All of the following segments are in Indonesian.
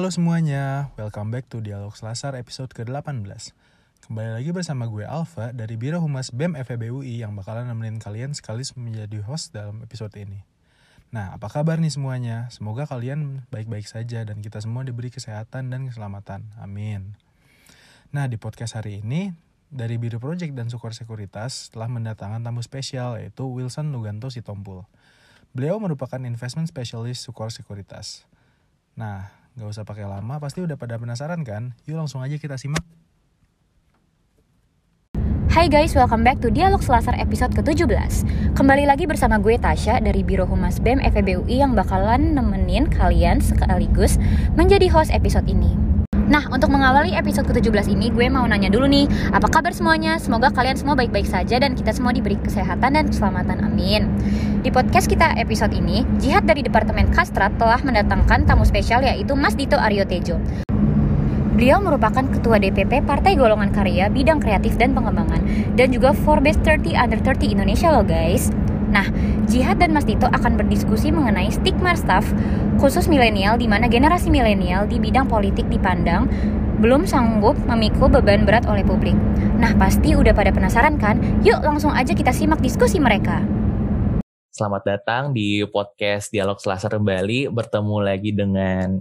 Halo semuanya, welcome back to Dialog Selasar episode ke-18. Kembali lagi bersama gue Alfa dari Biro Humas BEM FEB UI yang bakalan nemenin kalian sekaligus menjadi host dalam episode ini. Nah, apa kabar nih semuanya? Semoga kalian baik-baik saja dan kita semua diberi kesehatan dan keselamatan. Amin. Nah, di podcast hari ini, dari Biro Project dan Sukor Sekuritas telah mendatangkan tamu spesial yaitu Wilson Nuganto Sitompul. Beliau merupakan investment specialist Sukor Sekuritas. Nah, Gak usah pakai lama, pasti udah pada penasaran kan? Yuk langsung aja kita simak. Hai guys, welcome back to Dialog Selasar episode ke-17 Kembali lagi bersama gue Tasha dari Biro Humas BEM FEB UI yang bakalan nemenin kalian sekaligus menjadi host episode ini Nah, untuk mengawali episode ke-17 ini, gue mau nanya dulu nih, apa kabar semuanya? Semoga kalian semua baik-baik saja dan kita semua diberi kesehatan dan keselamatan. Amin. Di podcast kita episode ini, Jihad dari Departemen Kastrat telah mendatangkan tamu spesial yaitu Mas Dito Aryo Tejo. Beliau merupakan Ketua DPP Partai Golongan Karya Bidang Kreatif dan Pengembangan dan juga Forbes 30 Under 30 Indonesia loh guys. Nah, Jihad dan Mas Tito akan berdiskusi mengenai stigma staff khusus milenial di mana generasi milenial di bidang politik dipandang belum sanggup memikul beban berat oleh publik. Nah, pasti udah pada penasaran kan? Yuk langsung aja kita simak diskusi mereka. Selamat datang di podcast Dialog Selasa kembali bertemu lagi dengan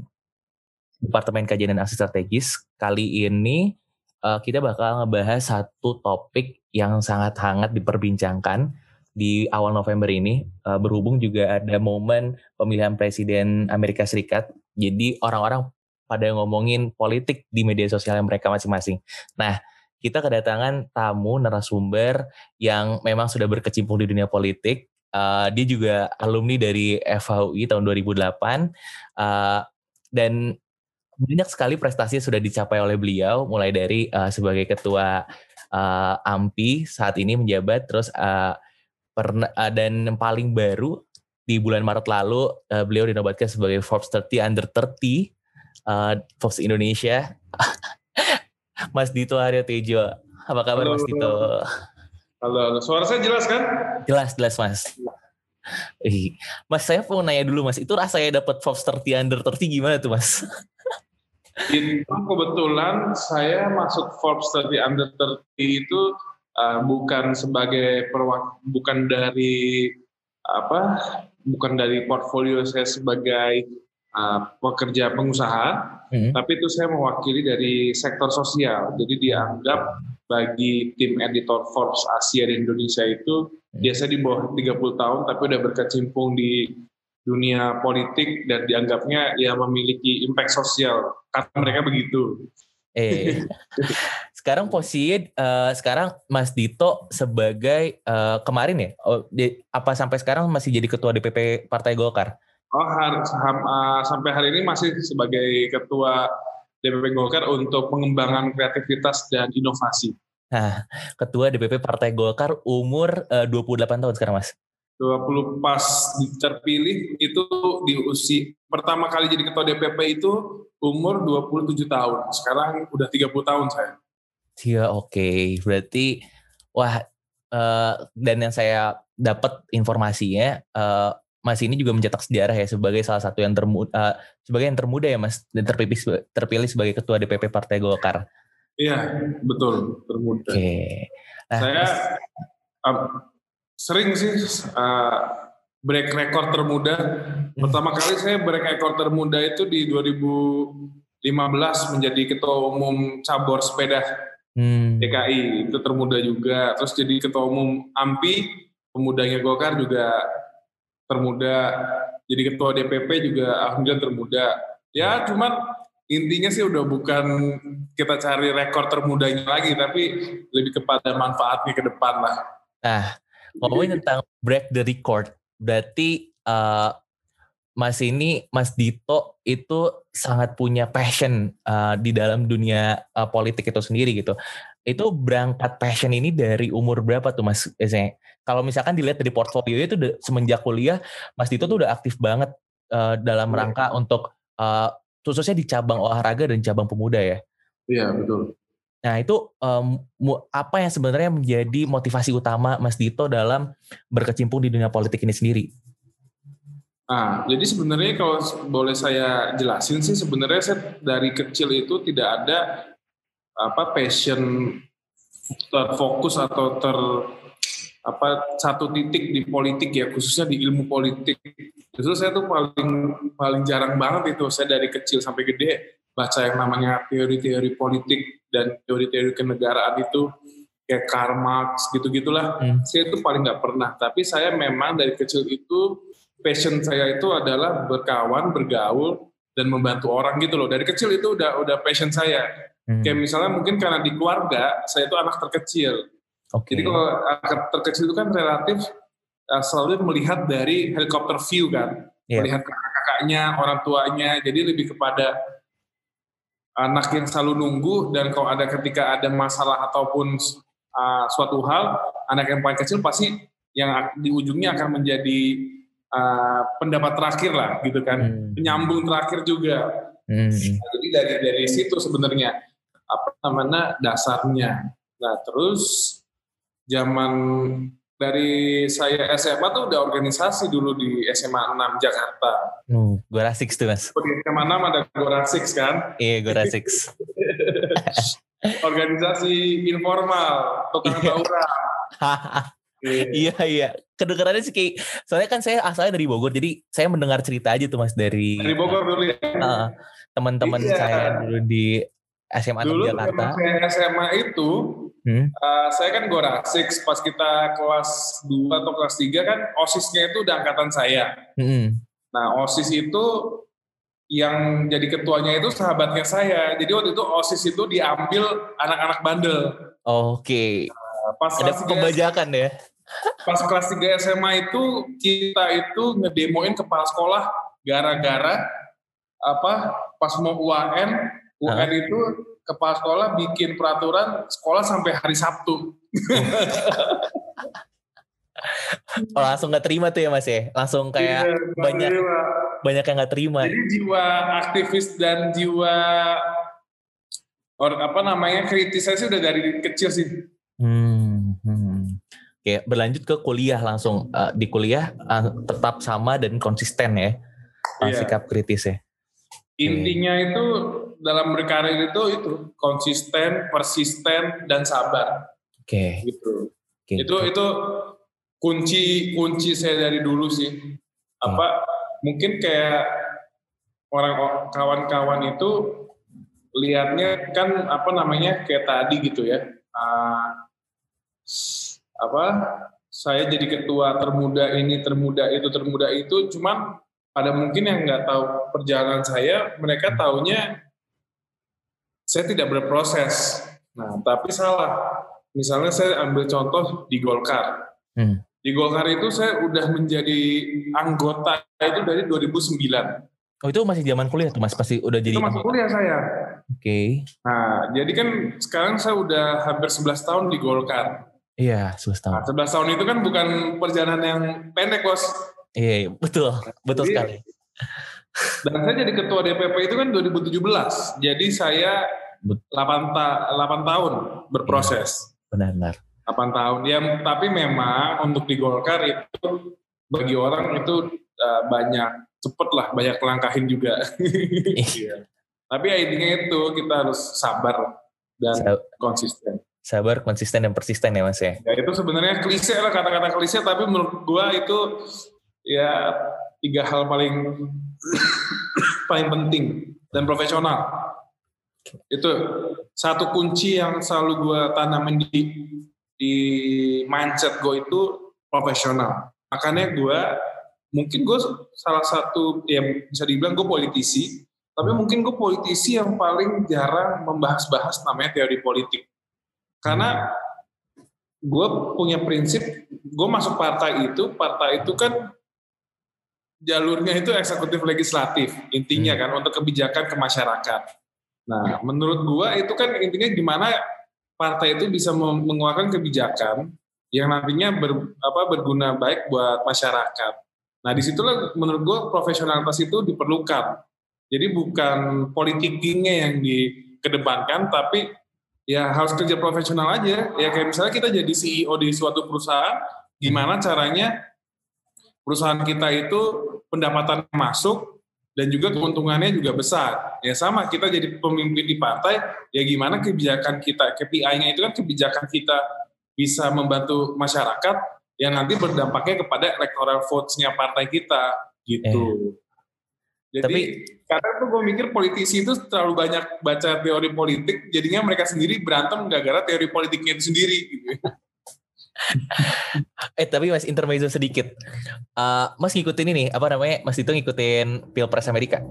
Departemen Kajian dan Aksi Strategis. Kali ini uh, kita bakal ngebahas satu topik yang sangat hangat diperbincangkan di awal November ini uh, berhubung juga ada momen pemilihan presiden Amerika Serikat. Jadi orang-orang pada ngomongin politik di media sosial mereka masing-masing. Nah, kita kedatangan tamu narasumber yang memang sudah berkecimpung di dunia politik. Uh, dia juga alumni dari FHUI tahun 2008 uh, dan banyak sekali prestasi yang sudah dicapai oleh beliau, mulai dari uh, sebagai ketua uh, AMPI saat ini menjabat, terus uh, pernah uh, dan yang paling baru di bulan Maret lalu uh, beliau dinobatkan sebagai Forbes 30 Under 30 uh, Forbes Indonesia. Mas Dito Aryo Tejo, apa kabar halo, Mas Dito? Halo, halo, suara saya jelas kan? Jelas, jelas Mas. Mas saya mau nanya dulu Mas, itu rasanya dapat Forbes 30 Under 30 gimana tuh Mas? itu kebetulan saya masuk Forbes 30 Under 30 itu uh, bukan sebagai perwak bukan dari apa bukan dari portfolio saya sebagai uh, pekerja pengusaha hmm. tapi itu saya mewakili dari sektor sosial jadi dianggap bagi tim editor Forbes Asia di Indonesia itu hmm. biasa di bawah 30 tahun tapi udah berkecimpung di dunia politik dan dianggapnya ya memiliki impact sosial karena mereka begitu. Eh, sekarang posisi uh, sekarang Mas Dito sebagai uh, kemarin ya, oh, di, apa sampai sekarang masih jadi ketua DPP Partai Golkar? Oh, har, uh, sampai hari ini masih sebagai ketua DPP Golkar untuk pengembangan kreativitas dan inovasi. Nah, ketua DPP Partai Golkar umur uh, 28 tahun sekarang, Mas. 20 pas terpilih itu di usia pertama kali jadi ketua DPP itu umur 27 tahun. Sekarang udah 30 tahun saya. Iya, oke. Okay. Berarti wah uh, dan yang saya dapat informasinya uh, Mas ini juga mencetak sejarah ya sebagai salah satu yang termuda uh, sebagai yang termuda ya Mas dan terpilih terpilih sebagai ketua DPP Partai Golkar. Iya, betul, termuda. Oke. Okay. Nah, saya uh, sering sih uh, break record termuda. Hmm. Pertama kali saya break record termuda itu di 2015 menjadi ketua umum cabur sepeda hmm. DKI itu termuda juga. Terus jadi ketua umum AMPI pemudanya Golkar juga termuda. Jadi ketua DPP juga alhamdulillah termuda. Ya cuman intinya sih udah bukan kita cari rekor termudanya lagi, tapi lebih kepada manfaatnya ke depan lah. Nah, ngomongin tentang break the record, berarti uh, Mas ini, Mas Dito itu sangat punya passion uh, di dalam dunia uh, politik itu sendiri gitu. Itu berangkat passion ini dari umur berapa tuh Mas? Biasanya? Kalau misalkan dilihat dari portfolio itu semenjak kuliah, Mas Dito tuh udah aktif banget uh, dalam iya. rangka untuk uh, khususnya di cabang olahraga dan cabang pemuda ya. Iya betul. Nah itu um, apa yang sebenarnya menjadi motivasi utama Mas Dito dalam berkecimpung di dunia politik ini sendiri? Nah, jadi sebenarnya kalau boleh saya jelasin sih sebenarnya saya dari kecil itu tidak ada apa passion terfokus atau ter apa satu titik di politik ya khususnya di ilmu politik. Justru saya tuh paling paling jarang banget itu saya dari kecil sampai gede baca yang namanya teori-teori politik dan teori-teori kenegaraan itu kayak Karl Marx gitu-gitulah. Hmm. Saya itu paling nggak pernah. Tapi saya memang dari kecil itu passion saya itu adalah berkawan, bergaul, dan membantu orang gitu loh. Dari kecil itu udah udah passion saya. Hmm. Kayak misalnya mungkin karena di keluarga saya itu anak terkecil. Okay. Jadi kalau anak terkecil itu kan relatif uh, selalu melihat dari helikopter view kan, yeah. melihat kakak-kakaknya, orang tuanya. Jadi lebih kepada anak yang selalu nunggu dan kalau ada ketika ada masalah ataupun uh, suatu hal, anak yang paling kecil pasti yang di ujungnya akan menjadi uh, pendapat terakhir lah gitu kan hmm. penyambung terakhir juga hmm. nah, jadi dari dari situ sebenarnya apa namanya dasarnya nah terus zaman dari saya SMA tuh udah organisasi dulu di SMA 6 Jakarta. Hmm, Gora Six tuh mas. Di SMA 6 ada Gora Six kan? Iya Gora Six. organisasi informal, tukang tawuran. iya iya kedengarannya sih kayak soalnya kan saya asalnya dari Bogor jadi saya mendengar cerita aja tuh mas dari dari Bogor dulu ya uh, teman-teman iya. saya dulu di SMA dulu Jakarta dulu SMA itu hmm? uh, saya kan Gora Six pas kita kelas 2 atau kelas 3 kan osisnya itu udah angkatan saya hmm. nah osis itu yang jadi ketuanya itu sahabatnya saya jadi waktu itu osis itu diambil anak-anak bandel oke okay. Pas ada pembajakan ya. Pas kelas 3 SMA itu kita itu ngedemoin kepala sekolah gara-gara apa pas mau UAN UAN itu kepala sekolah bikin peraturan sekolah sampai hari Sabtu. oh, langsung nggak terima tuh ya mas ya langsung kayak iya, banyak terima. banyak yang nggak terima jadi jiwa aktivis dan jiwa or, apa namanya kritis saya sih udah dari kecil sih hmm. Kayak berlanjut ke kuliah langsung uh, di kuliah uh, tetap sama dan konsisten ya uh, yeah. sikap kritis ya. Intinya okay. itu dalam berkarir itu itu konsisten, persisten dan sabar. Oke. Okay. Gitu. Okay. Itu itu kunci kunci saya dari dulu sih. Apa hmm. mungkin kayak orang kawan-kawan itu lihatnya kan apa namanya kayak tadi gitu ya. Uh, apa saya jadi ketua termuda ini termuda itu termuda itu cuman ada mungkin yang nggak tahu perjalanan saya mereka taunya saya tidak berproses nah tapi salah misalnya saya ambil contoh di Golkar hmm. di Golkar itu saya udah menjadi anggota itu dari 2009 Oh itu masih zaman kuliah tuh mas pasti udah jadi. Itu masih kuliah saya. Oke. Okay. Nah jadi kan sekarang saya udah hampir 11 tahun di Golkar. Iya, 11 tahun. Nah, 11 tahun itu kan bukan perjalanan yang pendek, Bos. Iya, iya betul. Betul jadi, sekali. Dan saya jadi ketua DPP itu kan 2017. Jadi saya 8, ta 8 tahun berproses. Benar, benar. 8 tahun. Ya, tapi memang untuk di Golkar itu bagi orang itu uh, banyak cepet lah, banyak langkahin juga. Iya. Tapi ya intinya itu kita harus sabar dan konsisten sabar, konsisten dan persisten ya mas ya. Ya itu sebenarnya klise lah kata-kata klise, tapi menurut gua itu ya tiga hal paling paling penting dan profesional. Itu satu kunci yang selalu gua tanamin di di mindset gue itu profesional. Makanya gue mungkin gue salah satu yang bisa dibilang gue politisi, tapi mungkin gue politisi yang paling jarang membahas-bahas namanya teori politik. Karena gue punya prinsip, gue masuk partai itu, partai itu kan jalurnya itu eksekutif legislatif, intinya hmm. kan untuk kebijakan ke masyarakat. Nah, menurut gue itu kan intinya gimana partai itu bisa mengeluarkan kebijakan yang nantinya ber, apa, berguna baik buat masyarakat. Nah, di situlah menurut gue profesionalitas itu diperlukan. Jadi bukan politikingnya yang dikedepankan, tapi ya harus kerja profesional aja ya kayak misalnya kita jadi CEO di suatu perusahaan gimana caranya perusahaan kita itu pendapatan masuk dan juga keuntungannya juga besar. Ya sama kita jadi pemimpin di partai, ya gimana kebijakan kita, KPI-nya itu kan kebijakan kita bisa membantu masyarakat yang nanti berdampaknya kepada electoral votes-nya partai kita gitu. Eh. Jadi Tapi, kadang tuh gue mikir politisi itu terlalu banyak baca teori politik, jadinya mereka sendiri berantem gara-gara teori politiknya itu sendiri. Gitu. eh tapi mas intermezzo sedikit, uh, mas ngikutin ini apa namanya? Mas itu ngikutin pilpres Amerika?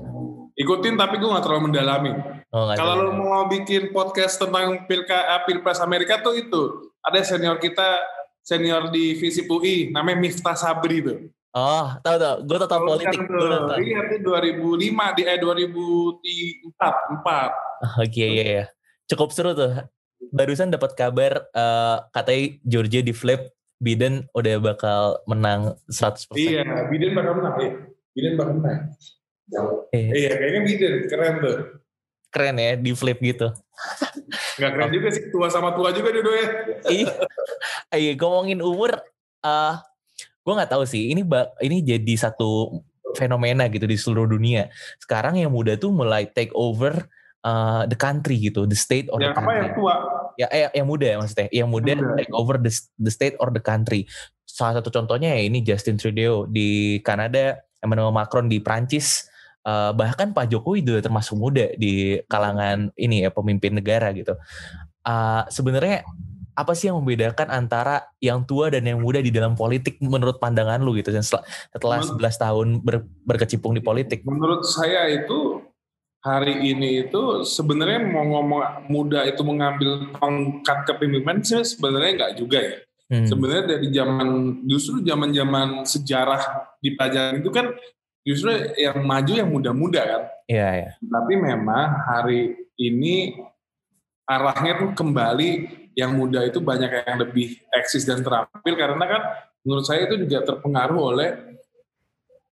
Ikutin tapi gue gak terlalu mendalami. Oh, Kalau lo mau bikin podcast tentang pilka, eh, pilpres Amerika tuh itu ada senior kita senior di Visip UI namanya Miftah Sabri tuh. Oh, tahu tahu. Gue tahu tahu politik. Gue Iya, itu 2005 di eh 2004 empat. Oke, okay, iya ya. Cukup seru tuh. Barusan dapat kabar uh, katanya Georgia di flip Biden udah bakal menang 100%. Iya, Biden bakal menang. Iya. Biden bakal menang. Eh. Iya, kayaknya Biden keren tuh. Keren ya, di flip gitu. Gak keren oh. juga sih, tua sama tua juga dua-duanya. iya, iya ngomongin umur, uh, gue nggak tahu sih ini ini jadi satu fenomena gitu di seluruh dunia. Sekarang yang muda tuh mulai take over uh, the country gitu the state or yang the country apa yang tua? Ya eh, yang muda ya maksudnya. Yang muda, muda. take over the, the state or the country. Salah satu contohnya ya ini Justin Trudeau di Kanada Emmanuel Macron di Prancis uh, bahkan Pak Jokowi juga termasuk muda di kalangan ini ya pemimpin negara gitu. Uh, sebenarnya apa sih yang membedakan antara yang tua dan yang muda di dalam politik menurut pandangan lu gitu setelah, setelah 11 tahun ber, berkecimpung di politik? Menurut saya itu hari ini itu sebenarnya mau ngomong muda itu mengambil tongkat kepemimpinan sih sebenarnya nggak juga ya. Hmm. Sebenarnya dari zaman justru zaman-zaman sejarah di pelajaran itu kan justru yang maju yang muda-muda kan. Iya, iya. Tapi memang hari ini arahnya tuh kembali yang muda itu banyak yang lebih eksis dan terampil karena kan menurut saya itu juga terpengaruh oleh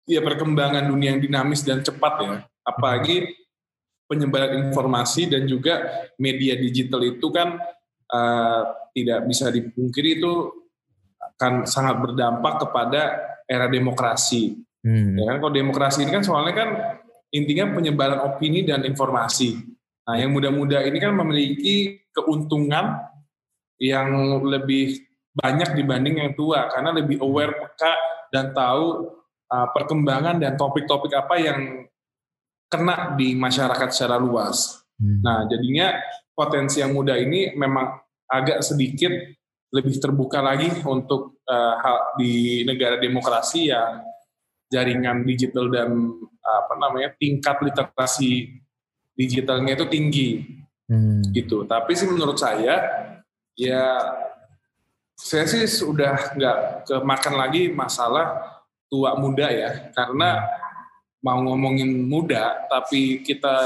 ya perkembangan dunia yang dinamis dan cepat ya. Apalagi penyebaran informasi dan juga media digital itu kan uh, tidak bisa dipungkiri itu akan sangat berdampak kepada era demokrasi. Hmm. ya kan kalau demokrasi ini kan soalnya kan intinya penyebaran opini dan informasi. Nah yang muda-muda ini kan memiliki keuntungan yang lebih banyak dibanding yang tua karena lebih aware peka dan tahu uh, perkembangan dan topik-topik apa yang kena di masyarakat secara luas. Hmm. Nah, jadinya potensi yang muda ini memang agak sedikit lebih terbuka lagi untuk uh, hal di negara demokrasi yang jaringan digital dan apa namanya tingkat literasi digitalnya itu tinggi hmm. gitu. Tapi sih menurut saya ya saya sih sudah nggak kemakan lagi masalah tua muda ya. Karena mau ngomongin muda tapi kita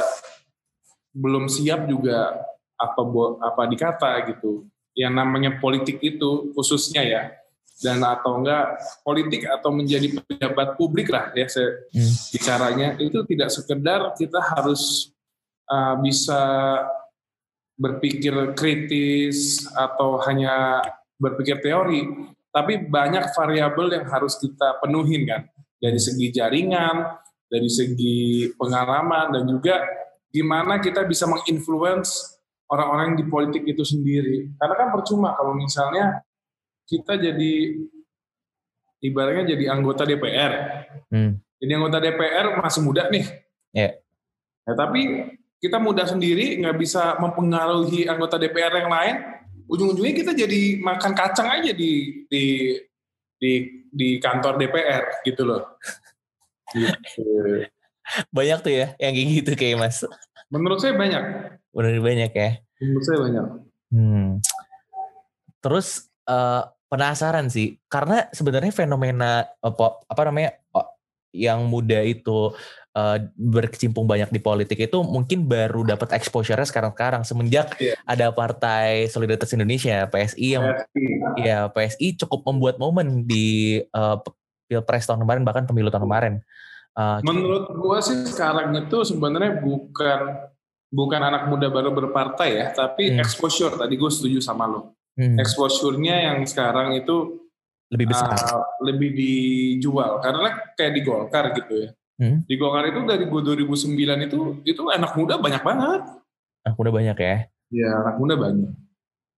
belum siap juga apa apa dikata gitu. Yang namanya politik itu khususnya ya. Dan atau enggak politik atau menjadi pejabat publik lah ya saya hmm. bicaranya. Itu tidak sekedar kita harus uh, bisa berpikir kritis atau hanya berpikir teori, tapi banyak variabel yang harus kita penuhin kan dari segi jaringan, dari segi pengalaman dan juga gimana kita bisa menginfluence orang-orang di politik itu sendiri. Karena kan percuma kalau misalnya kita jadi ibaratnya jadi anggota DPR. Hmm. Jadi anggota DPR masih muda nih. Yeah. Ya, tapi kita muda sendiri nggak bisa mempengaruhi anggota DPR yang lain, ujung-ujungnya kita jadi makan kacang aja di di di di kantor DPR gitu loh. Gitu. Banyak tuh ya yang kayak gitu kayak Mas. Menurut saya banyak. Menurut banyak ya. Menurut saya banyak. Hmm. Terus uh, penasaran sih karena sebenarnya fenomena apa apa namanya yang muda itu uh, berkecimpung banyak di politik itu mungkin baru dapat exposure sekarang-sekarang semenjak yeah. ada Partai Solidaritas Indonesia PSI yang PSI. ya PSI cukup membuat momen di uh, pilpres tahun kemarin bahkan pemilu tahun kemarin. Uh, Menurut gua sih sekarang itu sebenarnya bukan bukan anak muda baru berpartai ya, tapi hmm. exposure tadi gue setuju sama lo. Hmm. Exposure-nya yang sekarang itu lebih besar, uh, lebih dijual karena kayak di Golkar gitu ya. Hmm? Di Golkar itu dari 2009 itu itu anak muda banyak banget. Anak muda banyak ya? Iya, anak muda banyak.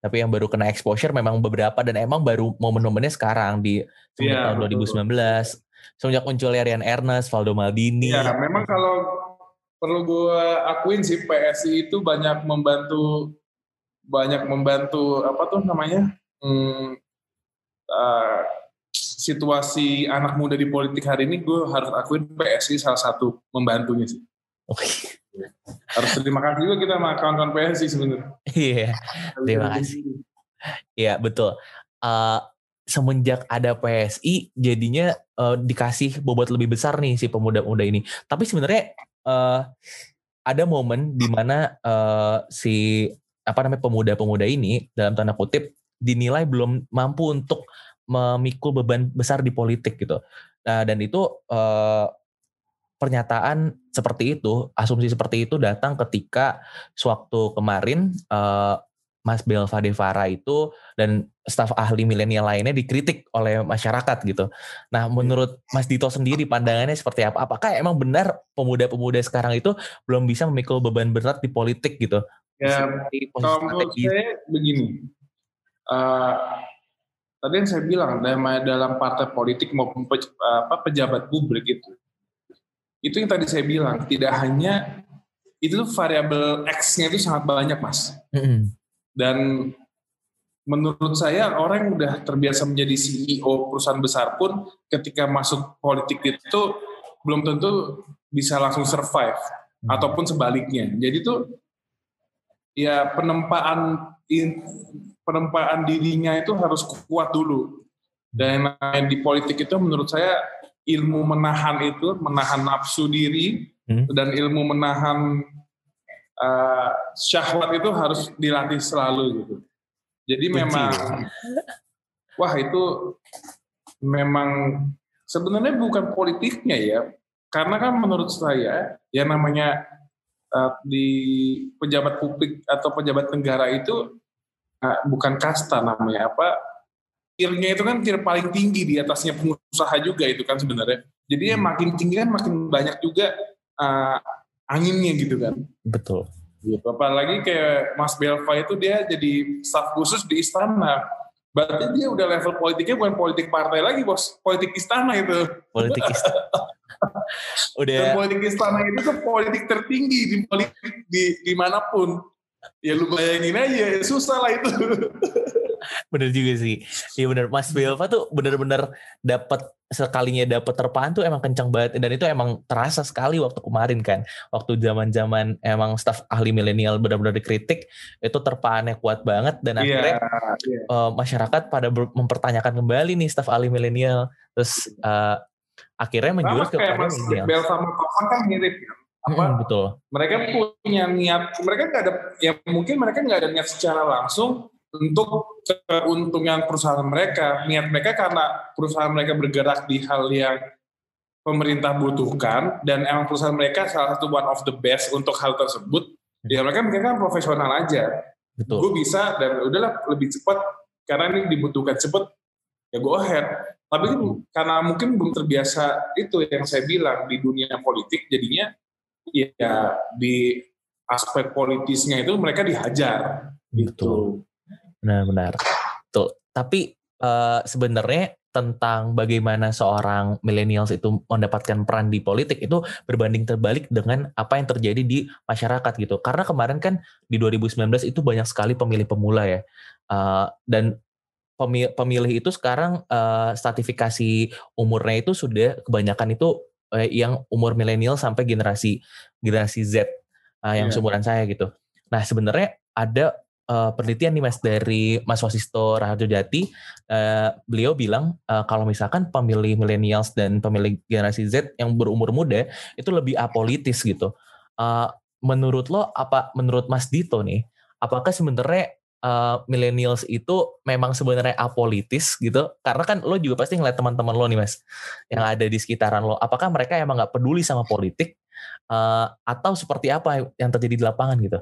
Tapi yang baru kena exposure memang beberapa dan emang baru momen-momennya sekarang di ya, tahun 2019. Betul. Semenjak munculnya Rian Ernest, Valdo Maldini. Ya, memang kalau perlu gue akuin sih PSI itu banyak membantu banyak membantu apa tuh namanya hmm, uh, situasi anak muda di politik hari ini gue harus akuin PSI salah satu membantunya sih. Oke. Harus terima kasih juga kita sama kawan-kawan PSI sebenarnya. Iya. terima kasih. Iya betul. Uh, semenjak ada PSI jadinya uh, dikasih bobot lebih besar nih si pemuda-pemuda ini. Tapi sebenarnya uh, ada momen di mana uh, si apa namanya pemuda-pemuda ini dalam tanda kutip dinilai belum mampu untuk memikul beban besar di politik gitu. Nah, dan itu uh, pernyataan seperti itu, asumsi seperti itu datang ketika sewaktu kemarin uh, Mas Belva Devara itu dan staf ahli milenial lainnya dikritik oleh masyarakat gitu. Nah, menurut Mas Dito sendiri pandangannya seperti apa? Apakah emang benar pemuda-pemuda sekarang itu belum bisa memikul beban berat di politik gitu? Ya, kalau menurut saya begini, uh, tadi yang saya bilang dalam partai politik maupun pe, apa, pejabat publik itu itu yang tadi saya bilang tidak hanya itu variabel X-nya itu sangat banyak mas mm-hmm. dan menurut saya orang yang udah terbiasa menjadi CEO perusahaan besar pun ketika masuk politik itu belum tentu bisa langsung survive mm-hmm. ataupun sebaliknya jadi tuh ya penempaan penempaan dirinya itu harus kuat dulu. Dan di politik itu menurut saya ilmu menahan itu, menahan nafsu diri hmm. dan ilmu menahan uh, syahwat itu harus dilatih selalu gitu. Jadi Kunci. memang wah itu memang sebenarnya bukan politiknya ya. Karena kan menurut saya ya namanya uh, di pejabat publik atau pejabat negara itu bukan kasta namanya apa tirnya itu kan tir paling tinggi di atasnya pengusaha juga itu kan sebenarnya. Jadi ya hmm. makin tinggi kan makin banyak juga uh, anginnya gitu kan. Betul. Gitu apalagi kayak Mas Belva itu dia jadi staf khusus di istana. Berarti dia udah level politiknya bukan politik partai lagi bos. Politik istana itu. Politik istana. Udah Dan politik istana itu tuh politik tertinggi di politik di di mana pun ya lu bayangin aja susah lah itu. Bener juga sih. Iya bener Mas Belva tuh bener-bener dapat sekalinya dapat terpaan tuh emang kencang banget. Dan itu emang terasa sekali waktu kemarin kan. Waktu zaman-zaman emang staff ahli milenial benar-benar dikritik itu terpaannya kuat banget. Dan yeah, akhirnya yeah. Uh, masyarakat pada mempertanyakan kembali nih staff ahli milenial. Terus uh, akhirnya menjurus ke Mas Bel sama kan mirip ya apa hmm, betul. mereka punya niat mereka nggak ada ya mungkin mereka nggak ada niat secara langsung untuk keuntungan perusahaan mereka. Niat mereka karena perusahaan mereka bergerak di hal yang pemerintah butuhkan dan emang perusahaan mereka salah satu one of the best untuk hal tersebut ya mereka mungkin kan profesional aja. Betul. Gue bisa dan udahlah lebih cepat karena ini dibutuhkan cepat ya go ahead. Tapi hmm. karena mungkin belum terbiasa itu yang saya bilang di dunia politik jadinya ya di aspek politisnya itu mereka dihajar gitu. Benar-benar. Tuh, tapi uh, sebenarnya tentang bagaimana seorang millennials itu mendapatkan peran di politik itu berbanding terbalik dengan apa yang terjadi di masyarakat gitu. Karena kemarin kan di 2019 itu banyak sekali pemilih pemula ya. Uh, dan pemilih, itu sekarang uh, stratifikasi umurnya itu sudah kebanyakan itu eh, yang umur milenial sampai generasi generasi Z uh, yang yeah. seumuran saya gitu. Nah sebenarnya ada uh, penelitian nih mas dari Mas Wasisto Raharjo Jati, uh, beliau bilang uh, kalau misalkan pemilih millennials dan pemilih generasi Z yang berumur muda itu lebih apolitis gitu. Uh, menurut lo apa? Menurut Mas Dito nih, apakah sebenarnya uh, millennials itu memang sebenarnya apolitis gitu karena kan lo juga pasti ngeliat teman-teman lo nih mas yang ada di sekitaran lo apakah mereka emang nggak peduli sama politik uh, atau seperti apa yang terjadi di lapangan gitu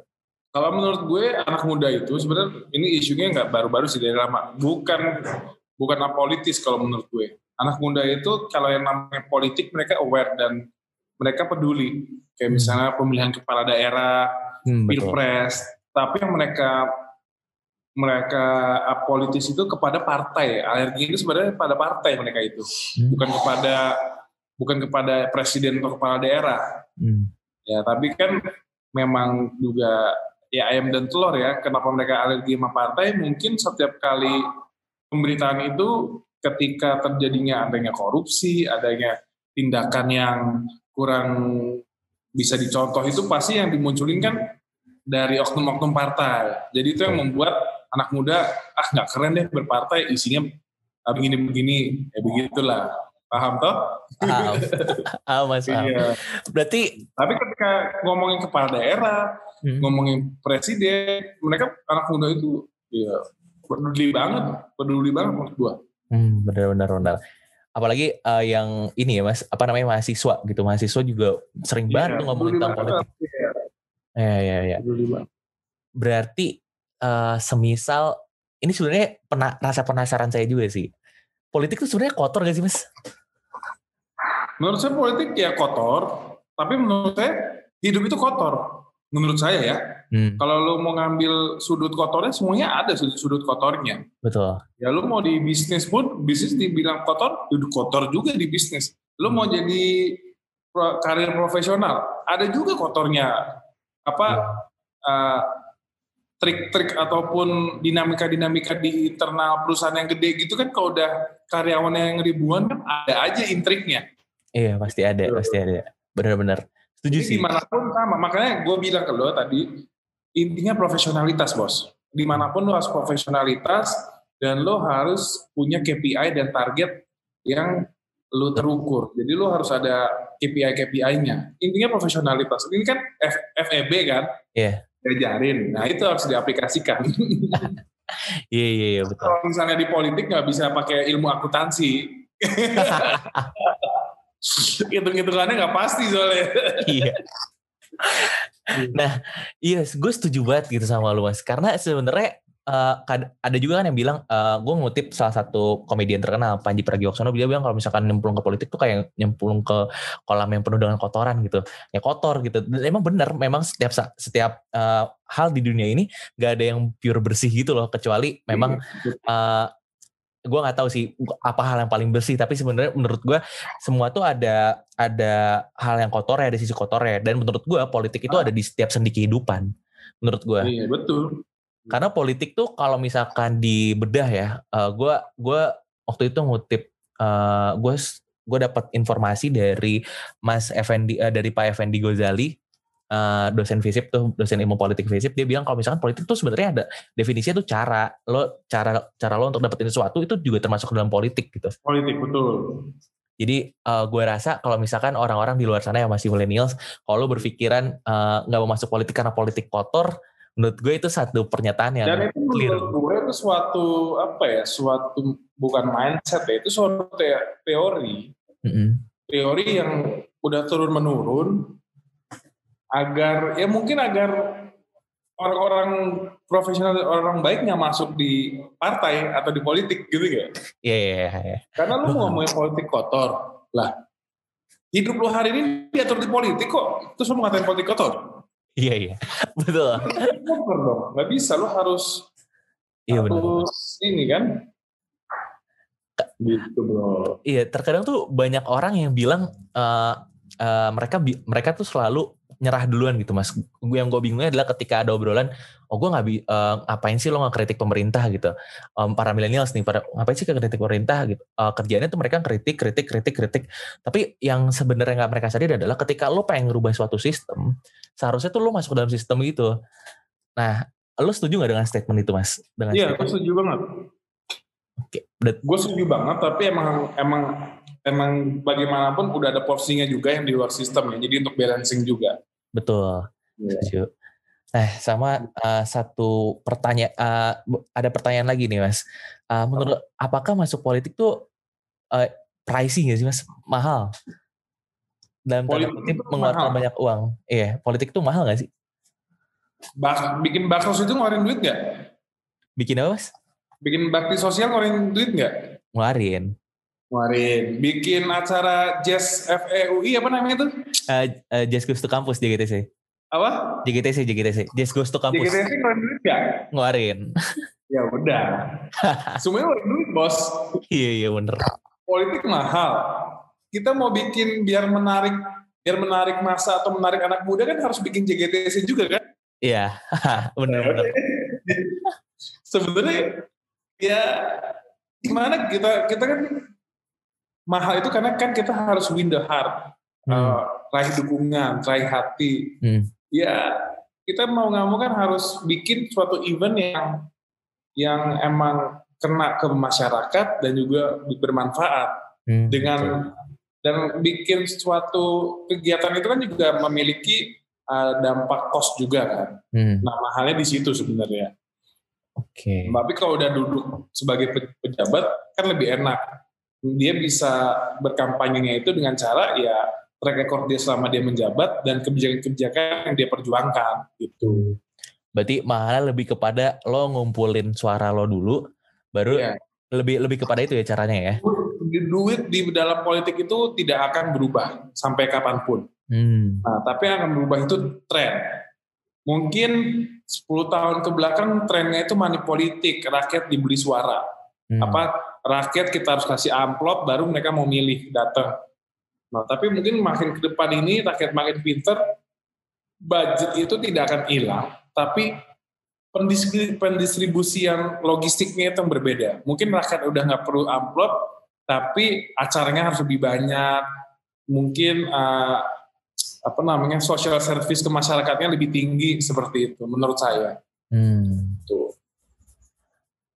kalau menurut gue anak muda itu sebenarnya ini isunya nggak baru-baru sih dari lama bukan bukan apolitis kalau menurut gue. Anak muda itu kalau yang namanya politik mereka aware dan mereka peduli. Kayak hmm. misalnya pemilihan kepala daerah, hmm, pilpres. Tapi yang mereka mereka apolitis itu kepada partai. Alergi ini sebenarnya pada partai mereka itu, hmm. bukan kepada bukan kepada presiden atau kepala daerah. Hmm. Ya, tapi kan memang juga ya ayam dan telur ya. Kenapa mereka alergi sama partai? Mungkin setiap kali pemberitaan itu ketika terjadinya adanya korupsi, adanya tindakan yang kurang bisa dicontoh itu pasti yang dimunculin kan dari oknum-oknum partai. Jadi itu yang membuat anak muda ah nggak keren deh berpartai isinya begini-begini ya begitulah paham toh? Paham, paham mas paham. Iya. Berarti tapi ketika ngomongin kepala daerah, hmm. ngomongin presiden, mereka anak muda itu ya peduli banget, peduli banget menurut gua. Hmm, benar-benar benar. Apalagi uh, yang ini ya mas, apa namanya mahasiswa gitu, mahasiswa juga sering yeah, banget tuh ngomongin tentang politik. Ya, ya, ya. Berarti uh, semisal ini sebenarnya pena, rasa penasaran saya juga sih. Politik tuh sebenarnya kotor gak sih mas? Menurut saya politik ya kotor, tapi menurut saya hidup itu kotor. Menurut saya ya, Hmm. Kalau lu mau ngambil sudut kotornya, semuanya ada sudut, sudut kotornya. Betul. Ya lu mau di bisnis pun, bisnis dibilang kotor, duduk kotor juga di bisnis. Lu hmm. mau jadi pro, karir profesional, ada juga kotornya. Apa hmm. uh, trik-trik ataupun dinamika-dinamika di internal perusahaan yang gede gitu kan kalau udah karyawannya yang ribuan kan ada aja intriknya. Iya pasti ada, Betul. pasti ada. Benar-benar. Setuju Jadi sih. Di mana pun sama. Makanya gue bilang ke lo tadi, intinya profesionalitas bos di mana pun lo harus profesionalitas dan lo harus punya KPI dan target yang lo terukur jadi lo harus ada KPI KPI-nya intinya profesionalitas ini kan F, FEB kan yeah. Diajarin. Nah itu harus diaplikasikan. Iya iya iya betul. Kalau misalnya di politik nggak bisa pakai ilmu akuntansi. Hitung-hitungannya nggak pasti soalnya. Iya. Nah, iya, gue setuju banget gitu sama lu mas. Karena sebenarnya uh, ada juga kan yang bilang, uh, gue ngutip salah satu komedian terkenal Panji Pragiwaksono, dia bilang kalau misalkan nyemplung ke politik tuh kayak nyemplung ke kolam yang penuh dengan kotoran gitu, ya kotor gitu. Dan emang bener, memang setiap setiap uh, hal di dunia ini gak ada yang pure bersih gitu loh, kecuali memang uh, gue nggak tahu sih apa hal yang paling bersih. Tapi sebenarnya menurut gue semua tuh ada ada hal yang kotor ya ada sisi kotor ya dan menurut gue politik itu ah. ada di setiap sendi kehidupan. Menurut gue iya betul karena politik tuh kalau misalkan di bedah ya uh, eh, gue waktu itu ngutip uh, gue gue dapat informasi dari Mas Effendi uh, dari Pak Effendi Gozali uh, dosen FISIP tuh dosen ilmu politik FISIP dia bilang kalau misalkan politik tuh sebenarnya ada definisinya tuh cara lo cara cara lo untuk dapetin sesuatu itu juga termasuk dalam politik gitu. Politik betul. Jadi uh, gue rasa kalau misalkan orang-orang di luar sana yang masih millennials, kalau lo berpikiran eh, nggak uh, mau masuk politik karena politik kotor, menurut gue itu satu pernyataan yang Dan itu clear. menurut gue itu suatu apa ya, suatu bukan mindset ya, itu suatu teori. Mm -hmm. Teori yang udah turun menurun, agar ya mungkin agar orang-orang profesional orang baik nggak masuk di partai atau di politik gitu ya? Iya iya iya. Karena lu mau ngomongin politik kotor lah. Hidup lu hari ini diatur di politik kok, terus lu ngatain politik kotor? Iya iya, betul. Kotor dong, nggak bisa lu harus iya, harus bener. ini kan gitu bro. Iya, terkadang tuh banyak orang yang bilang uh, uh, mereka mereka tuh selalu nyerah duluan gitu mas. Gue yang gue bingungnya adalah ketika ada obrolan, oh gue nggak uh, ngapain sih lo nggak kritik pemerintah gitu. Um, para milenials nih, pada ngapain sih kritik pemerintah gitu. Uh, kerjanya tuh mereka kritik, kritik, kritik, kritik. Tapi yang sebenarnya nggak mereka sadari adalah ketika lo pengen ngerubah suatu sistem, seharusnya tuh lo masuk dalam sistem gitu. Nah, lo setuju nggak dengan statement itu mas? Iya, gue setuju banget. Oke, okay. gue setuju banget, tapi emang emang emang bagaimanapun udah ada porsinya juga yang di luar sistem ya. Jadi untuk balancing juga. Betul. Yeah. Eh sama uh, satu pertanyaan uh, ada pertanyaan lagi nih Mas. Uh, menurut apakah masuk politik tuh uh, pricey gak sih Mas? Mahal. Dalam tanda kutip mengeluarkan banyak uang. Iya, politik tuh mahal gak sih? Bak bikin bakso itu ngeluarin duit gak? Bikin apa Mas? Bikin bakti sosial ngeluarin duit gak? Ngeluarin. Ngeluarin. Bikin acara Jazz FEUI apa namanya itu? Uh, uh, Jazz Goes to Campus JGTC. Apa? JGTC, JGTC. Jazz Goes to Campus. JGTC duit gak? Ngeluarin. ya udah. Semuanya duit bos. iya, iya bener. Politik mahal. Kita mau bikin biar menarik biar menarik masa atau menarik anak muda kan harus bikin JGTC juga kan? Iya, benar benar. Sebenarnya ya gimana kita kita kan mahal itu karena kan kita harus win the heart, hmm. uh, raih dukungan, raih hati. Hmm. Ya kita mau nggak mau kan harus bikin suatu event yang yang emang kena ke masyarakat dan juga bermanfaat hmm. dengan dan bikin suatu kegiatan itu kan juga memiliki uh, dampak kos juga kan. Hmm. Nah mahalnya di situ sebenarnya. Oke. Okay. Tapi kalau udah duduk sebagai pejabat kan lebih enak. Dia bisa berkampanyenya itu dengan cara ya track record dia selama dia menjabat dan kebijakan-kebijakan yang dia perjuangkan gitu. Berarti mahalnya lebih kepada lo ngumpulin suara lo dulu, baru yeah. lebih lebih kepada itu ya caranya ya. Duit di dalam politik itu tidak akan berubah sampai kapan pun. Hmm. Nah, tapi yang akan berubah itu tren mungkin 10 tahun ke belakang trennya itu money politik, rakyat dibeli suara. Hmm. Apa rakyat kita harus kasih amplop baru mereka mau milih datang. Nah, tapi mungkin makin ke depan ini rakyat makin pinter, budget itu tidak akan hilang, tapi pendistribusian logistiknya itu yang berbeda. Mungkin rakyat udah nggak perlu amplop, tapi acaranya harus lebih banyak. Mungkin uh, apa namanya social service ke masyarakatnya lebih tinggi seperti itu menurut saya. Hmm. Tuh.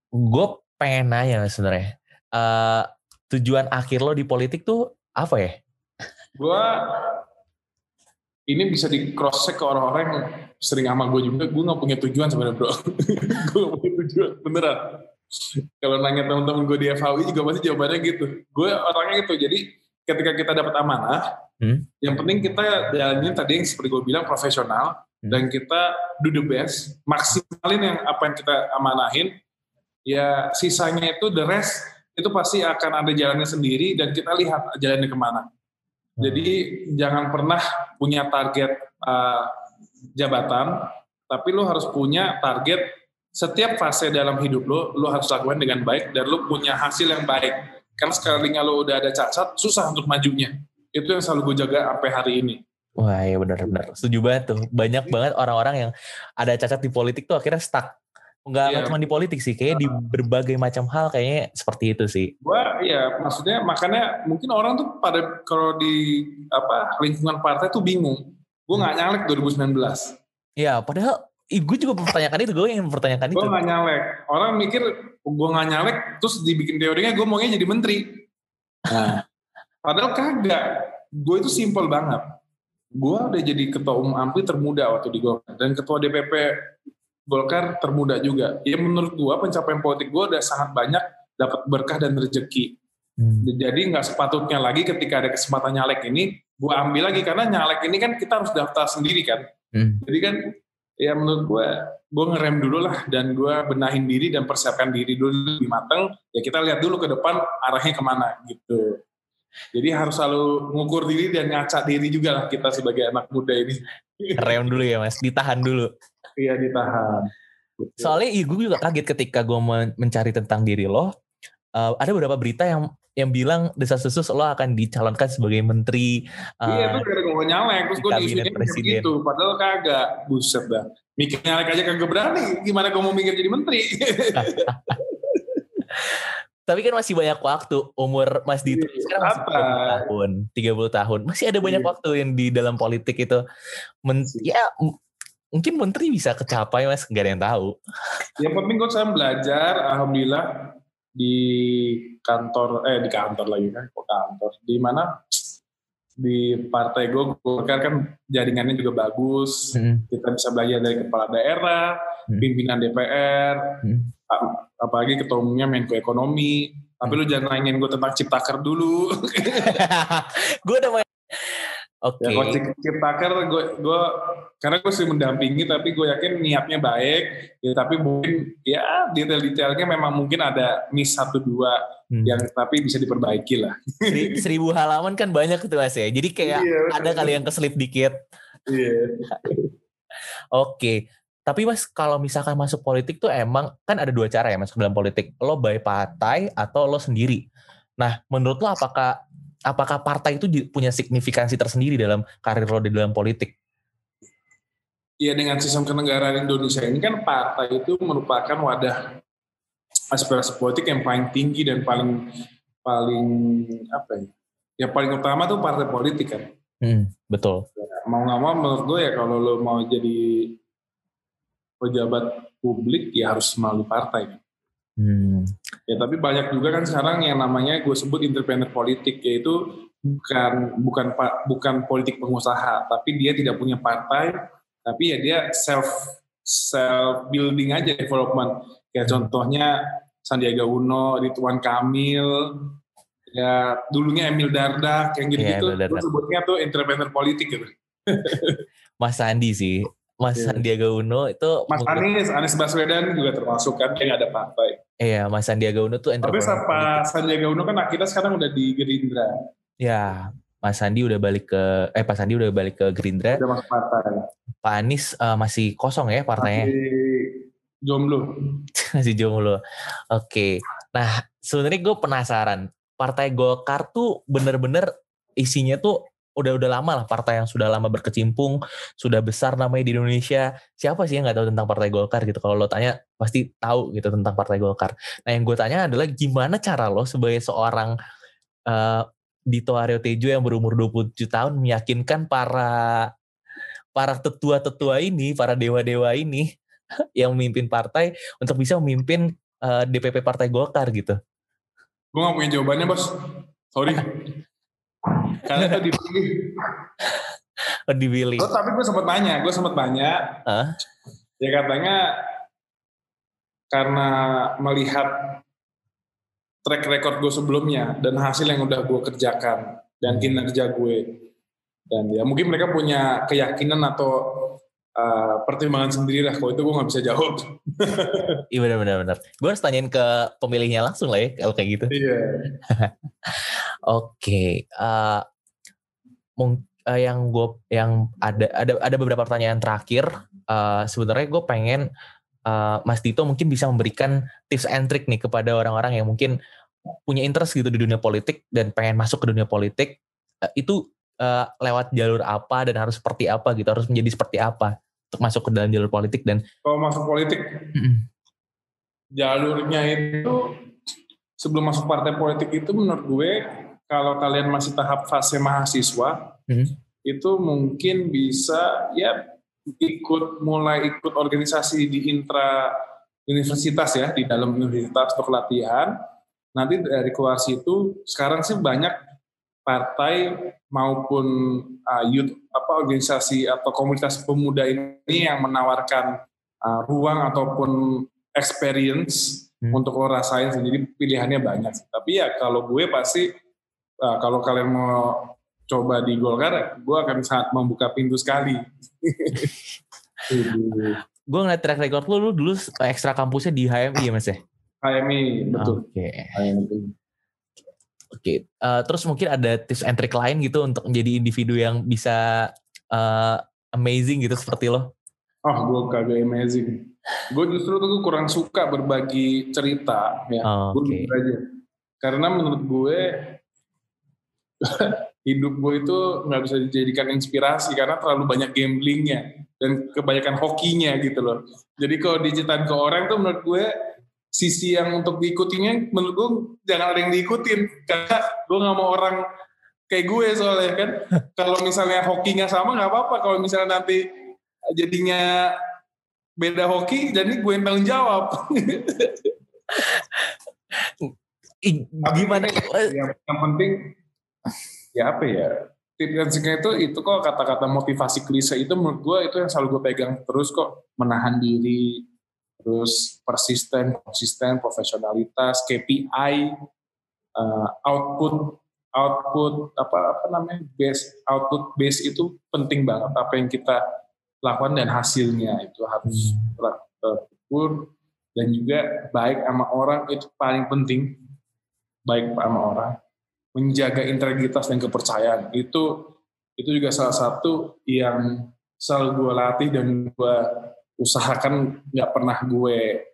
Gue pengen nanya sebenarnya uh, tujuan akhir lo di politik tuh apa ya? Gue ini bisa di cross check ke orang-orang yang sering sama gue juga. Gue nggak punya tujuan sebenarnya bro. gue gak punya tujuan beneran. Kalau nanya teman-teman gue di FHUI juga pasti jawabannya gitu. Gue orangnya gitu. Jadi ketika kita dapat amanah, Hmm. Yang penting kita jalanin tadi yang seperti gue bilang profesional hmm. dan kita do the best, maksimalin yang apa yang kita amanahin. Ya sisanya itu the rest itu pasti akan ada jalannya sendiri dan kita lihat jalannya ke mana. Hmm. Jadi jangan pernah punya target uh, jabatan, tapi lo harus punya target setiap fase dalam hidup lo, lo harus lakukan dengan baik dan lo punya hasil yang baik. Karena sekalinya lo udah ada cacat, susah untuk majunya itu yang selalu gue jaga sampai hari ini wah ya benar-benar setuju banget tuh banyak banget orang-orang yang ada cacat di politik tuh akhirnya stuck nggak yeah. cuma di politik sih kayak di berbagai macam hal kayaknya seperti itu sih gua ya maksudnya makanya mungkin orang tuh pada kalau di apa lingkungan partai tuh bingung gue nggak nyalek 2019 ya padahal gue juga mempertanyakan itu gue yang mempertanyakan gua itu gue nggak nyalek orang mikir gue nggak nyalek terus dibikin teorinya gue maunya jadi menteri nah Padahal kagak. Gue itu simple banget. Gue udah jadi ketua umum AMPI termuda waktu di Golkar. Dan ketua DPP Golkar termuda juga. Ya menurut gue pencapaian politik gue udah sangat banyak dapat berkah dan rezeki. Hmm. Jadi nggak sepatutnya lagi ketika ada kesempatan nyalek ini, gue ambil lagi karena nyalek ini kan kita harus daftar sendiri kan. Hmm. Jadi kan ya menurut gue, gue ngerem dulu lah dan gue benahin diri dan persiapkan diri dulu lebih mateng. Ya kita lihat dulu ke depan arahnya ke mana gitu. Jadi harus selalu ngukur diri dan ngaca diri juga lah kita sebagai anak muda ini. Rem dulu ya mas, ditahan dulu. Iya ditahan. Soalnya iya, gue juga kaget ketika gue mencari tentang diri lo. Uh, ada beberapa berita yang yang bilang desa susus lo akan dicalonkan sebagai menteri. Uh, iya itu gara gue nyalek, terus gue diisuin gitu. Padahal kagak, buset dah. Mikir nyalek aja kagak berani, gimana gue mau mikir jadi menteri? Tapi kan masih banyak waktu. Umur Mas Dito iya, sekarang masih Apa? 30 tahun, 30 tahun. Masih ada banyak iya. waktu yang di dalam politik itu. Men ya mungkin menteri bisa kecapai Mas, nggak ada yang tahu. Yang penting kok saya belajar, alhamdulillah di kantor eh di kantor lagi kan, kok kantor. Di mana? Di partai gue, Golkar kan jaringannya juga bagus. Hmm. Kita bisa belajar dari kepala daerah, hmm. pimpinan DPR, hmm apalagi ketua umumnya Menko Ekonomi. Tapi lu jangan nanyain gue tentang Ciptaker dulu. gue udah main. Oke. Okay. Ya, kalau Ciptaker gue gue karena gue sih mendampingi tapi gue yakin niatnya baik ya tapi mungkin ya detail-detailnya memang mungkin ada miss satu dua hmm. yang tapi bisa diperbaiki lah. Seribu halaman kan banyak tuh mas ya. Jadi kayak iya, ada kali yang keselip dikit. Iya. Oke. Tapi mas kalau misalkan masuk politik tuh emang kan ada dua cara ya masuk dalam politik. Lo by partai atau lo sendiri. Nah menurut lo apakah apakah partai itu punya signifikansi tersendiri dalam karir lo di dalam politik? Iya dengan sistem kenegaraan Indonesia ini kan partai itu merupakan wadah aspirasi politik yang paling tinggi dan paling paling apa ya? Yang paling utama tuh partai politik kan. Hmm, betul. Ya, mau nggak mau menurut gue ya kalau lo mau jadi pejabat publik ya harus melalui partai kan. Hmm. Ya tapi banyak juga kan sekarang yang namanya gue sebut independen politik yaitu bukan bukan bukan politik pengusaha tapi dia tidak punya partai tapi ya dia self self building aja development kayak contohnya Sandiaga Uno, Ridwan Kamil, ya dulunya Emil Dardak yang gitu-gitu, ya, sebutnya tuh independen politik gitu. Mas Sandi sih, Mas yeah. Sandiaga Uno itu Mas mungkin... Anies, Anies Baswedan juga termasuk kan nggak ada partai. Iya, Mas Sandiaga Uno tuh Tapi Pak Sandiaga Uno kan akhirnya sekarang udah di Gerindra. Ya, Mas Sandi udah balik ke eh Pak Sandi udah balik ke Gerindra. Udah masuk partai. Pak Anies uh, masih kosong ya partainya. Masih jomblo. masih jomblo. Oke. Okay. Nah, sebenarnya gue penasaran. Partai Golkar tuh bener-bener isinya tuh udah udah lama lah partai yang sudah lama berkecimpung, sudah besar namanya di Indonesia. Siapa sih yang nggak tahu tentang Partai Golkar gitu? Kalau lo tanya pasti tahu gitu tentang Partai Golkar. Nah yang gue tanya adalah gimana cara lo sebagai seorang uh, Dito Aryo Tejo yang berumur 27 tahun meyakinkan para para tetua-tetua ini, para dewa-dewa ini yang memimpin partai untuk bisa memimpin uh, eh, DPP Partai Golkar gitu. Gue gak punya jawabannya bos. Sorry. Karena itu dipilih. Oh, dipilih. Oh, tapi gue sempat nanya, gue sempat nanya. Huh? Ya katanya karena melihat track record gue sebelumnya dan hasil yang udah gue kerjakan dan kinerja gue dan ya mungkin mereka punya keyakinan atau uh, pertimbangan sendiri lah kalau itu gue nggak bisa jawab. Iya benar benar benar. Gue harus tanyain ke pemilihnya langsung lah ya kalau kayak gitu. Iya. Oke okay. uh, uh, yang gue yang ada ada ada beberapa pertanyaan terakhir. Uh, sebenarnya gue pengen uh, Mas Dito mungkin bisa memberikan tips and trick nih kepada orang-orang yang mungkin punya interest gitu di dunia politik dan pengen masuk ke dunia politik. Uh, itu uh, lewat jalur apa dan harus seperti apa gitu harus menjadi seperti apa untuk masuk ke dalam jalur politik dan kalau masuk politik jalurnya itu sebelum masuk partai politik itu menurut gue kalau kalian masih tahap fase mahasiswa mm-hmm. itu mungkin bisa ya ikut mulai ikut organisasi di intra universitas ya di dalam universitas untuk latihan nanti dari keluar situ sekarang sih banyak partai maupun uh, youth apa organisasi atau komunitas pemuda ini yang menawarkan uh, ruang ataupun experience hmm. untuk lo rasain sendiri pilihannya banyak tapi ya kalau gue pasti uh, kalau kalian mau coba di Golkar, gue akan sangat membuka pintu sekali. gue ngeliat track record lu, lu dulu ekstra kampusnya di HMI ya mas ya? HMI, betul. Oke. Okay. Oke, okay. uh, eh, terus mungkin ada tips and trick lain gitu untuk menjadi individu yang bisa uh, amazing gitu seperti lo? Oh, gue kagak amazing. gue justru tuh kurang suka berbagi cerita ya. Oh, okay. aja. Karena menurut gue hidup gue itu nggak bisa dijadikan inspirasi karena terlalu banyak gamblingnya dan kebanyakan hokinya gitu loh. Jadi kalau diceritain ke orang tuh menurut gue sisi yang untuk diikutinya menurut gue jangan ada yang diikutin. Karena gue nggak mau orang kayak gue soalnya kan? Kalau misalnya hokinya sama nggak apa-apa. Kalau misalnya nanti jadinya beda hoki jadi gue yang tanggung jawab. Gimana? yang, yang penting ya apa ya? Tips dan triknya itu itu kok kata-kata motivasi klise itu menurut gue itu yang selalu gue pegang terus kok. Menahan diri terus persisten konsisten profesionalitas KPI uh, eh, output output apa apa namanya base output base itu penting banget apa yang kita lakukan dan hasilnya itu harus terukur dan juga baik sama orang itu paling penting baik sama orang menjaga integritas dan kepercayaan. Itu itu juga salah satu yang selalu gue latih dan gue usahakan nggak pernah gue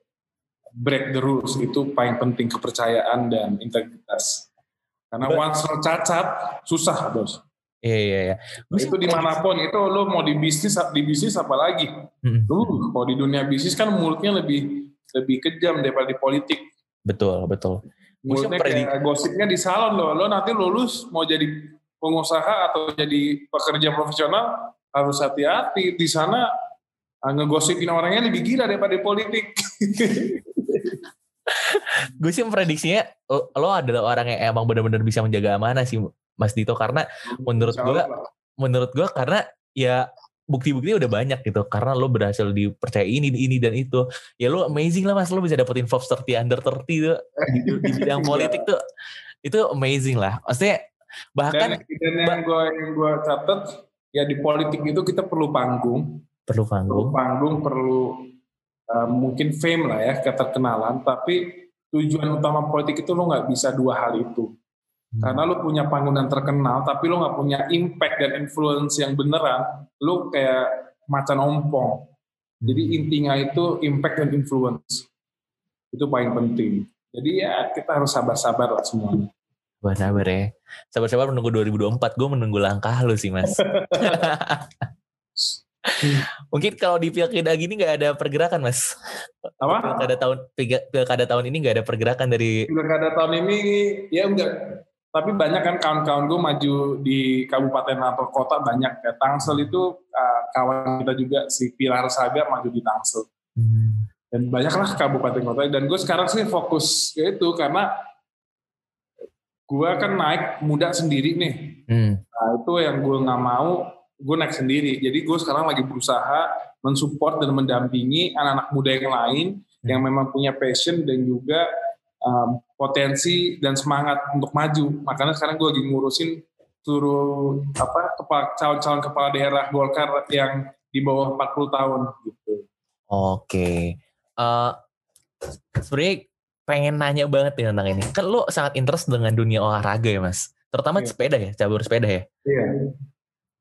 break the rules itu paling penting kepercayaan dan integritas karena But, once lo cacat, susah bos. Iya iya iya. Itu di mana pun itu lo mau di bisnis di bisnis apa lagi? Hmm. Lu kalau di dunia bisnis kan mulutnya lebih lebih kejam daripada di politik. Betul betul. Mulutnya kayak gosipnya di salon lo. Lo nanti lulus mau jadi pengusaha atau jadi pekerja profesional harus hati-hati di sana ngegosipin orangnya lebih gila daripada di politik. gue sih prediksinya lo, adalah orang yang emang benar-benar bisa menjaga amanah sih Mas Dito karena menurut gue menurut gue karena ya bukti-bukti udah banyak gitu karena lo berhasil dipercaya ini ini dan itu. Ya lo amazing lah mas lo bisa dapetin Forbes 30 under 30 tuh di, di bidang politik tuh. Itu amazing lah. Maksudnya bahkan dan, dan yang gue yang gue catat ya di politik itu kita perlu panggung perlu panggung perlu panggung perlu uh, mungkin fame lah ya keterkenalan tapi tujuan utama politik itu lo nggak bisa dua hal itu hmm. karena lo punya panggung yang terkenal tapi lo nggak punya impact dan influence yang beneran lo kayak macan ompong jadi hmm. intinya itu impact dan influence itu paling penting jadi ya kita harus sabar-sabar lah semuanya Sabar-sabar ya. Sabar-sabar menunggu 2024. Gue menunggu langkah lo sih mas. Mungkin kalau di pilkada gini nggak ada pergerakan, Mas. Apa? Pilkada tahun pilkada tahun ini nggak ada pergerakan dari pilkada tahun ini ya enggak. Tapi banyak kan kawan-kawan gue maju di kabupaten atau kota banyak. Ya, Tangsel itu uh, kawan kita juga si Pilar Saga maju di Tangsel. Hmm. Dan banyaklah kabupaten kota. Dan gue sekarang sih fokus ke itu karena gue kan naik muda sendiri nih. Hmm. Nah, itu yang gue nggak mau gue naik sendiri. Jadi gue sekarang lagi berusaha mensupport dan mendampingi anak-anak muda yang lain hmm. yang memang punya passion dan juga um, potensi dan semangat untuk maju. Makanya sekarang gue lagi ngurusin suruh apa calon-calon kepala daerah Golkar yang di bawah 40 tahun gitu. Oke. Uh, sebenarnya pengen nanya banget nih tentang ini. Kan lo sangat interest dengan dunia olahraga ya, Mas. Terutama yeah. sepeda ya, cabur sepeda ya. Iya. Yeah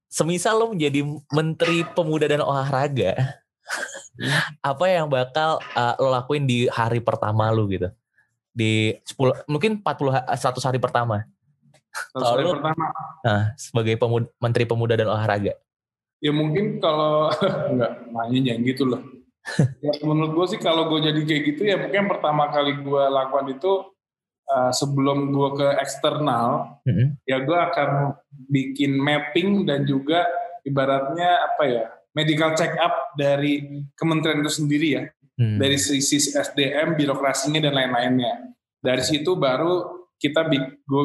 semisal lo menjadi menteri pemuda dan olahraga apa yang bakal uh, lo lakuin di hari pertama lo gitu? Di 10 mungkin 40 100 hari pertama. Kalau hari pertama. Nah, sebagai pemuda, menteri pemuda dan olahraga. Ya mungkin kalau enggak nanya yang gitu loh. Ya, menurut gue sih kalau gue jadi kayak gitu ya mungkin pertama kali gue lakukan itu uh, sebelum gue ke eksternal, mm-hmm. ya gue akan bikin mapping dan juga ibaratnya apa ya medical check up dari kementerian itu sendiri ya, mm. dari sisi SDM, birokrasinya dan lain-lainnya. Dari situ baru kita gue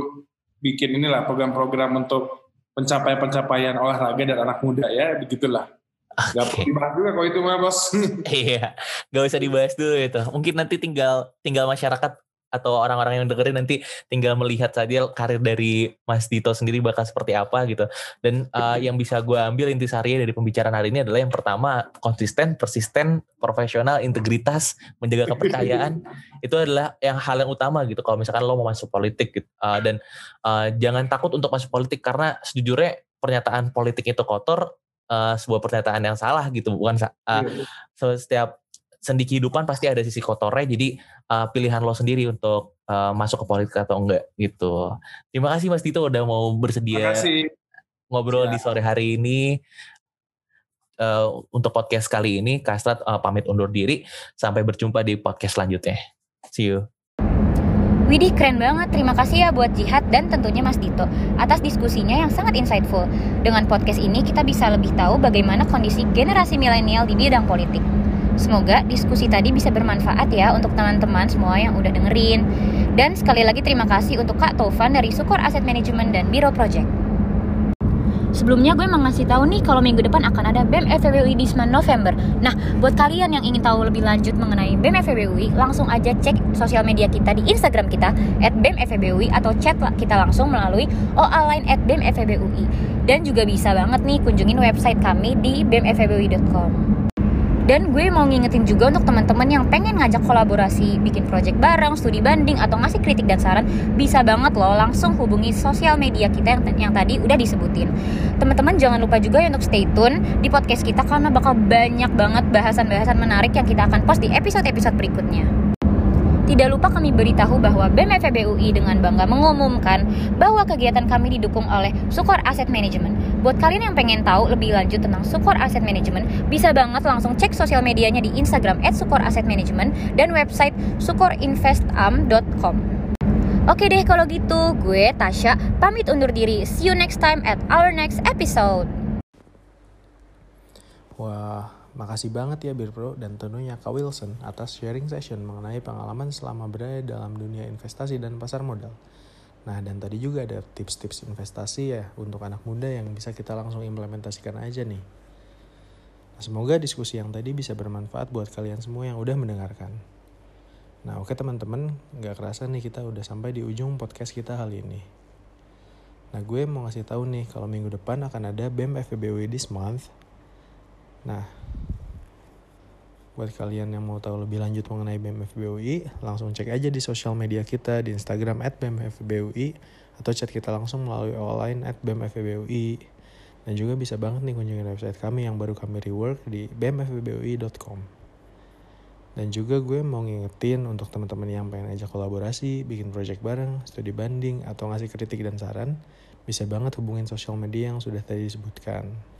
bikin inilah program-program untuk pencapaian-pencapaian olahraga dan anak muda ya, begitulah. Okay. Gak perlu dibahas juga kalau itu mah bos. iya, gak usah dibahas dulu itu. Mungkin nanti tinggal tinggal masyarakat atau orang-orang yang dengerin nanti tinggal melihat saja karir dari Mas Dito sendiri bakal seperti apa gitu. Dan uh, yang bisa gue ambil intisari dari pembicaraan hari ini adalah yang pertama konsisten, persisten, profesional, integritas, menjaga kepercayaan itu adalah yang hal yang utama gitu. Kalau misalkan lo mau masuk politik gitu. Uh, dan uh, jangan takut untuk masuk politik karena sejujurnya pernyataan politik itu kotor uh, sebuah pernyataan yang salah gitu bukan uh, setiap sendi kehidupan pasti ada sisi kotornya jadi uh, pilihan lo sendiri untuk uh, masuk ke politik atau enggak gitu. Terima kasih Mas Tito udah mau bersedia ngobrol ya. di sore hari ini. Uh, untuk podcast kali ini Kastrat uh, pamit undur diri. Sampai berjumpa di podcast selanjutnya. See you. Widih keren banget, terima kasih ya buat Jihad dan tentunya Mas Dito atas diskusinya yang sangat insightful. Dengan podcast ini kita bisa lebih tahu bagaimana kondisi generasi milenial di bidang politik. Semoga diskusi tadi bisa bermanfaat ya untuk teman-teman semua yang udah dengerin. Dan sekali lagi terima kasih untuk Kak Tovan dari Sukor Asset Management dan Biro Project. Sebelumnya gue emang ngasih tahu nih kalau minggu depan akan ada BEM FEBUI di 9 November. Nah, buat kalian yang ingin tahu lebih lanjut mengenai BEM FEBUI, langsung aja cek sosial media kita di Instagram kita @bemfebui atau chat kita langsung melalui OA line @bemfebui. Dan juga bisa banget nih kunjungin website kami di bemfebui.com. Dan gue mau ngingetin juga untuk teman-teman yang pengen ngajak kolaborasi, bikin project bareng, studi banding, atau ngasih kritik dan saran, bisa banget loh langsung hubungi sosial media kita yang, yang tadi udah disebutin. Teman-teman jangan lupa juga ya untuk stay tune di podcast kita karena bakal banyak banget bahasan-bahasan menarik yang kita akan post di episode-episode berikutnya. Tidak lupa kami beritahu bahwa BEM FEBUI dengan bangga mengumumkan bahwa kegiatan kami didukung oleh Sukor Asset Management. Buat kalian yang pengen tahu lebih lanjut tentang Sukor Asset Management, bisa banget langsung cek sosial medianya di Instagram @sukorassetmanagement dan website sukorinvestam.com. Oke deh kalau gitu, gue Tasya pamit undur diri. See you next time at our next episode. Wah, Makasih banget ya Birpro dan tentunya Kak Wilson atas sharing session mengenai pengalaman selama berada dalam dunia investasi dan pasar modal. Nah, dan tadi juga ada tips-tips investasi ya untuk anak muda yang bisa kita langsung implementasikan aja nih. Nah, semoga diskusi yang tadi bisa bermanfaat buat kalian semua yang udah mendengarkan. Nah, oke teman-teman, nggak kerasa nih kita udah sampai di ujung podcast kita kali ini. Nah, gue mau ngasih tahu nih kalau minggu depan akan ada BEM FEBW this month. Nah, buat kalian yang mau tahu lebih lanjut mengenai BMFBUI, langsung cek aja di sosial media kita di Instagram at BMFBUI atau chat kita langsung melalui online at BMFBUI. Dan juga bisa banget nih kunjungin website kami yang baru kami rework di bmfbui.com. Dan juga gue mau ngingetin untuk teman-teman yang pengen ajak kolaborasi, bikin project bareng, studi banding, atau ngasih kritik dan saran, bisa banget hubungin sosial media yang sudah tadi disebutkan.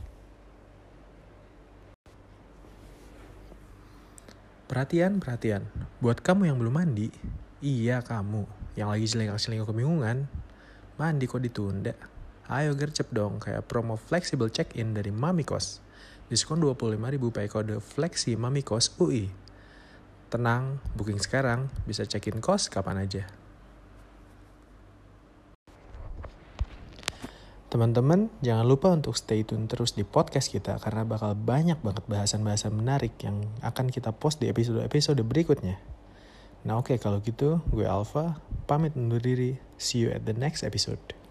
Perhatian, perhatian. Buat kamu yang belum mandi, iya kamu yang lagi selingkuh-selingkuh kebingungan, mandi kok ditunda. Ayo gercep dong kayak promo flexible check-in dari Mamikos. Diskon 25.000 pakai kode Flexi Mamikos UI. Tenang, booking sekarang, bisa check-in kos kapan aja. Teman-teman, jangan lupa untuk stay tune terus di podcast kita karena bakal banyak banget bahasan-bahasan menarik yang akan kita post di episode-episode berikutnya. Nah oke okay, kalau gitu, gue Alfa, pamit undur diri. See you at the next episode.